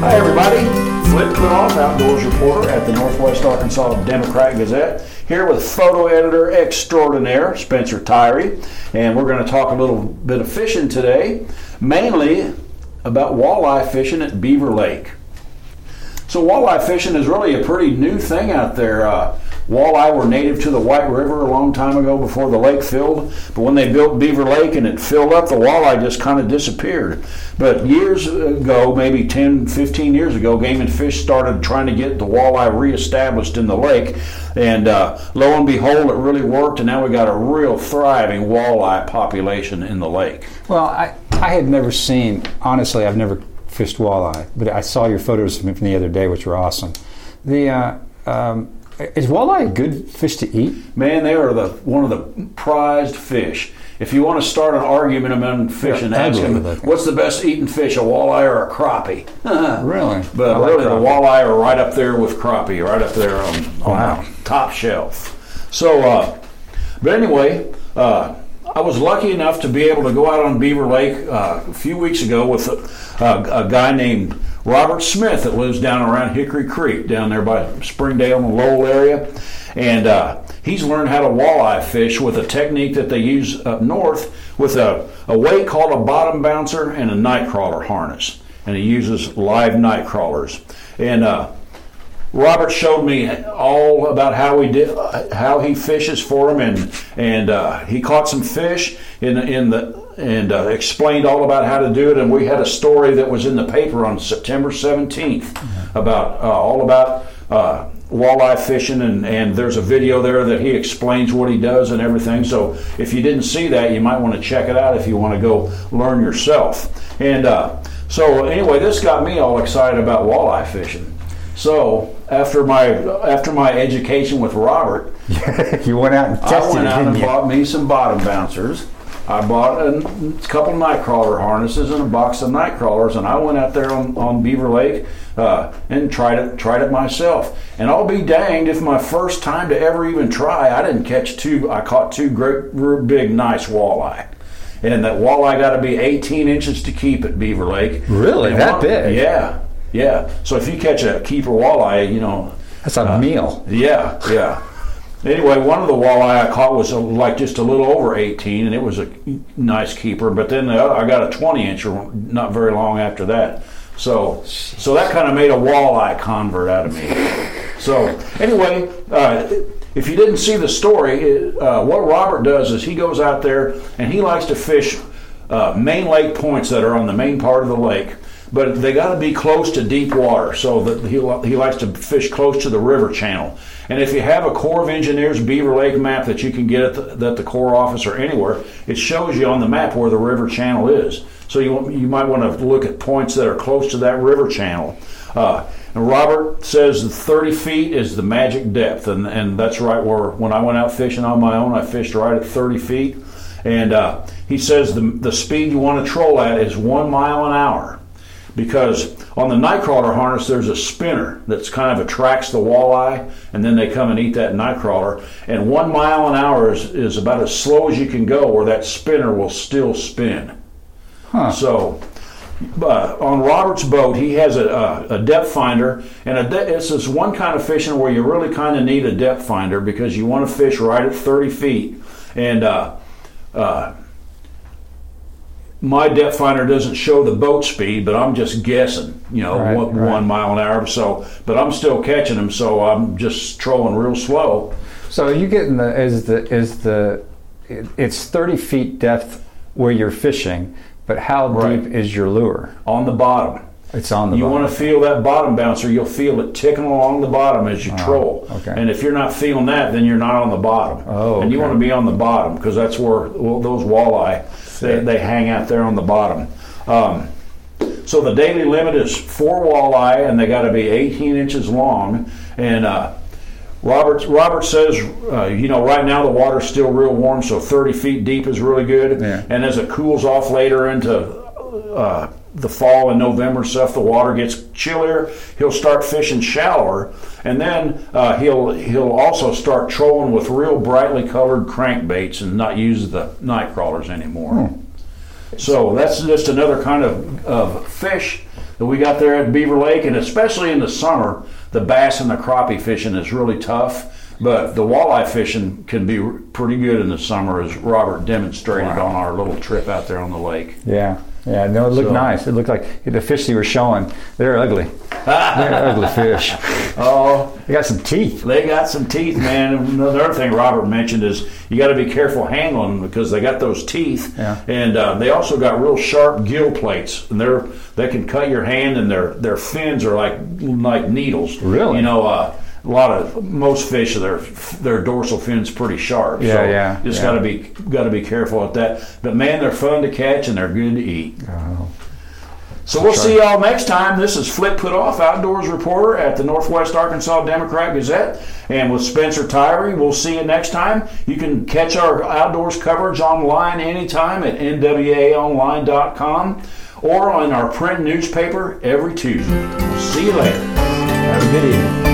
Hi, everybody. Flip Putthoff, Outdoors Reporter at the Northwest Arkansas Democrat Gazette, here with photo editor extraordinaire Spencer Tyree. And we're going to talk a little bit of fishing today, mainly about walleye fishing at Beaver Lake. So, walleye fishing is really a pretty new thing out there. Uh, Walleye were native to the White River a long time ago before the lake filled, but when they built Beaver Lake and it filled up, the walleye just kind of disappeared. But years ago, maybe 10, 15 years ago, Game and Fish started trying to get the walleye reestablished in the lake, and uh, lo and behold, it really worked, and now we got a real thriving walleye population in the lake. Well, I, I had never seen, honestly, I've never fished walleye, but I saw your photos from the other day, which were awesome. The uh, um, is walleye a good fish to eat? Man, they are the one of the prized fish. If you want to start an argument among fish and ask them, what's the best eating fish, a walleye or a crappie? really? But like really, crappie. the walleye are right up there with crappie, right up there on, wow. top shelf. So, uh, but anyway, uh, I was lucky enough to be able to go out on Beaver Lake uh, a few weeks ago with a, a, guy named Robert Smith that lives down around Hickory Creek, down there by Springdale in the Lowell area. And uh, he's learned how to walleye fish with a technique that they use up north with a, a weight called a bottom bouncer and a night crawler harness. And he uses live night crawlers. And uh, Robert showed me all about how he did, how he fishes for him, and and uh, he caught some fish in in the and uh, explained all about how to do it. And we had a story that was in the paper on September 17th mm-hmm. about uh, all about uh, walleye fishing, and, and there's a video there that he explains what he does and everything. So if you didn't see that, you might want to check it out if you want to go learn yourself. And uh, so anyway, this got me all excited about walleye fishing. So after my after my education with Robert, you went out and tested. I went out and you? bought me some bottom bouncers I bought a couple nightcrawler harnesses and a box of nightcrawlers, and I went out there on, on Beaver Lake uh, and tried it tried it myself. And I'll be danged if my first time to ever even try, I didn't catch two. I caught two great, big, nice walleye. And that walleye got to be 18 inches to keep at Beaver Lake. Really, and that one, big? Yeah, yeah. So if you catch a keeper walleye, you know that's a uh, meal. Yeah, yeah. Anyway, one of the walleye I caught was like just a little over 18, and it was a nice keeper. But then the other, I got a 20 incher not very long after that. So, so that kind of made a walleye convert out of me. So, anyway, uh, if you didn't see the story, uh, what Robert does is he goes out there and he likes to fish uh, main lake points that are on the main part of the lake but they got to be close to deep water so that he, he likes to fish close to the river channel and if you have a Corps of Engineers Beaver Lake map that you can get at the, at the Corps office or anywhere, it shows you on the map where the river channel is. So you, you might want to look at points that are close to that river channel. Uh, and Robert says 30 feet is the magic depth, and, and that's right where when I went out fishing on my own, I fished right at 30 feet. And uh, he says the, the speed you want to troll at is one mile an hour because on the nightcrawler harness there's a spinner that's kind of attracts the walleye and then they come and eat that nightcrawler and one mile an hour is, is about as slow as you can go where that spinner will still spin huh. so uh, on Robert's boat, he has a, a, a depth finder, and a de- it's this one kind of fishing where you really kind of need a depth finder because you want to fish right at 30 feet. And uh, uh, my depth finder doesn't show the boat speed, but I'm just guessing, you know, right, one, right. one, mile an hour. So, but I'm still catching them, so I'm just trolling real slow. So you getting the is the is the it's 30 feet depth where you're fishing, but how right. deep is your lure? On the bottom. It's on the. You bottom. want to feel that bottom bouncer. You'll feel it ticking along the bottom as you oh, troll. Okay. And if you're not feeling that, then you're not on the bottom. Oh. Okay. And you want to be on the bottom because that's where well, those walleye they, they hang out there on the bottom. Um, so the daily limit is four walleye, and they got to be 18 inches long. And uh, Robert Robert says, uh, you know, right now the water's still real warm, so 30 feet deep is really good. Yeah. And as it cools off later into uh, the fall and November stuff, the water gets chillier. He'll start fishing shallower, and then uh, he'll he'll also start trolling with real brightly colored crankbaits and not use the night crawlers anymore. Hmm. So that's just another kind of, of fish that we got there at Beaver Lake, and especially in the summer, the bass and the crappie fishing is really tough. But the walleye fishing can be pretty good in the summer, as Robert demonstrated Wow. on our little trip out there on the lake. Yeah, yeah. No, it looked So- nice. It looked like the fish you were showing. They're ugly. They're ugly fish. Oh, They got some teeth. They got some teeth, man. Another thing Robert mentioned is you got to be careful handling them because they got those teeth, Yeah. and uh, they also got real sharp gill plates, and they're they can cut your hand, and their their fins are like like needles. Really? You know, uh, a lot of most fish their their dorsal fins pretty sharp. Yeah, so yeah, Just yeah. got to be got to be careful with that. But man, they're fun to catch and they're good to eat. Oh. So we'll Sure. see y'all next time. This is Flip Putthoff, outdoors reporter at the Northwest Arkansas Democrat Gazette, and with Spencer Tyree. We'll see you next time. You can catch our outdoors coverage online anytime at nwaonline.com or on our print newspaper every Tuesday. See you later. Have a good evening.